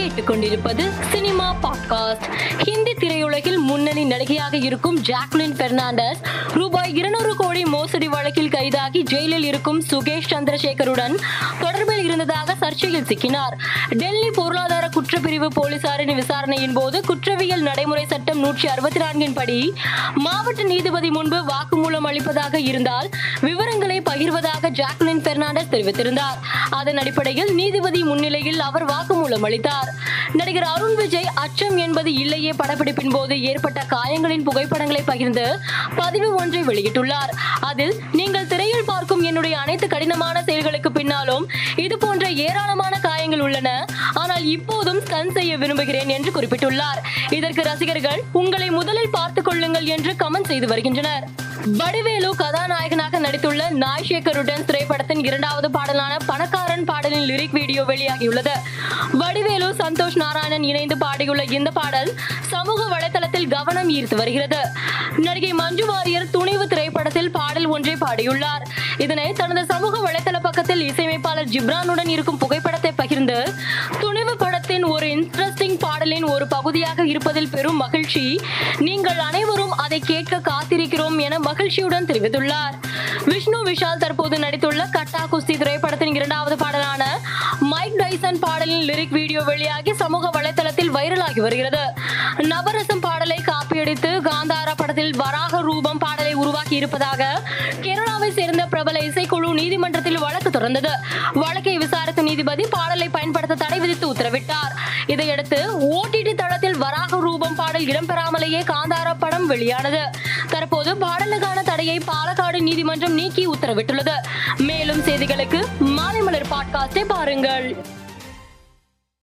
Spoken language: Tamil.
கேட்டுக்கொண்டிருப்பது சினிமா பாட்காஸ்ட். ஹிந்தி திரையுலகில் முன்னணி நடிகையாக இருக்கும் ஜாக்லின் பெர்னாண்டஸ் ரூபாய் இருநூறு மோசடி வழக்கில் கைதாகி ஜெயிலில் இருக்கும் சுகேஷ் சந்திரசேகருடன் தொடர்பில் இருந்ததாக சர்ச்சையில் சிக்கினார். டெல்லி பொருளாதார குற்றப்பிரிவு போலீசாரின் விசாரணையின் போது குற்றவியல் நடைமுறை சட்டம் நூற்றி அறுபத்தி நான்கின் படி மாவட்ட நீதிபதி முன்பு வாக்குமூலம் அளிப்பதாக இருந்தால் விவரங்களை பகிர்வதாக ஜாக்லின் பெர்னாண்டஸ் தெரிவித்திருந்தார். அதன் அடிப்படையில் நீதிபதி முன்னிலையில் அவர் வாக்குமூலம் அளித்தார். நடிகர் அருண் விஜய் அச்சம் என்பது இல்லையே படப்பிடிப்பின் போது ஏற்பட்ட காயங்களின் புகைப்படங்களை பகிர்ந்து பதிவு ஒன்றை வெளியிட்டுள்ளார். அதில் நீங்கள் திரையில் பார்க்கும் என்னுடைய அனைத்து கடினமான செயல்களுக்கு பின்னாலும் இது போன்ற ஏராளமான காயங்கள் உள்ளன. ஆனால் இப்போதும் ஸ்கன் செய்ய விரும்புகிறேன் என்று குறிப்பிட்டுள்ளார். இதற்கு ரசிகர்கள் உங்களை முதலில் பார்த்துக் கொள்ளுங்கள் என்று கமெண்ட் செய்து வருகின்றனர். வடிவேலு கதாநாயகனாக நடித்துள்ள நாய் சேகருடன் திரைப்படத்தின் இரண்டாவது பாடலான பணக்காரன் பாடலின் லிரிக் வீடியோ வெளியாகியுள்ளது. வடிவேலு சந்தோஷ் நாராயணன் இணைந்து பாடியுள்ள இந்த பாடல் சமூக வலைதளத்தில் கவனம் ஈர்த்து வருகிறது. நடிகை மஞ்சு வாரியர் துணிவு திரைப்படத்தில் பாடல் ஒன்றை பாடியுள்ளார். இதனை தனது சமூக வலைதள பக்கத்தில் இசையமைப்பாளர் ஜிப்ரானுடன் இருக்கும் புகைப்படத்தை பகிர்ந்து இன்ட்ரெஸ்டிங் பாடலின் ஒரு பகுதியாக இருப்பதில் பெரும் மகிழ்ச்சி. நீங்கள் அனைவரும் அதை கேட்க காத்திருக்கிறோம் என மகிழ்ச்சியுடன் தெரிவித்துள்ளார். விஷ்ணு விஷால் தற்போது நடித்துள்ள கட்டா குஸ்தி திரைப்படத்தின் இரண்டாவது பாடலான மைக் டைசன் பாடலின் லிரிக் வீடியோ வெளியாகி சமூக வலைதளத்தில் வைரலாகி வருகிறது. நவரசம் பாடலை காப்பியடித்து காந்தாரா படத்தில் வராக ரூபம் உருவாக்கி இருப்பதாக கேரளாவை சேர்ந்த பிரபல இசைக்குழு நீதிமன்றத்தில் வழக்கு தொடர்ந்தது. வழக்கை விசாரித்த நீதிபதி பாடலை பயன்படுத்த தடை விதித்து உத்தரவிட்டார். இதையடுத்து ஓடிடி தளத்தில் வராக ரூபம் பாடல் இடம்பெறாமலேயே காந்தாரா படம் வெளியானது. தற்போது பாடலுக்கான தடையை பாலக்காடு நீதிமன்றம் நீக்கி உத்தரவிட்டுள்ளது. மேலும் செய்திகளுக்கு மாலை மலர் பாட்காஸ்டை பாருங்கள்.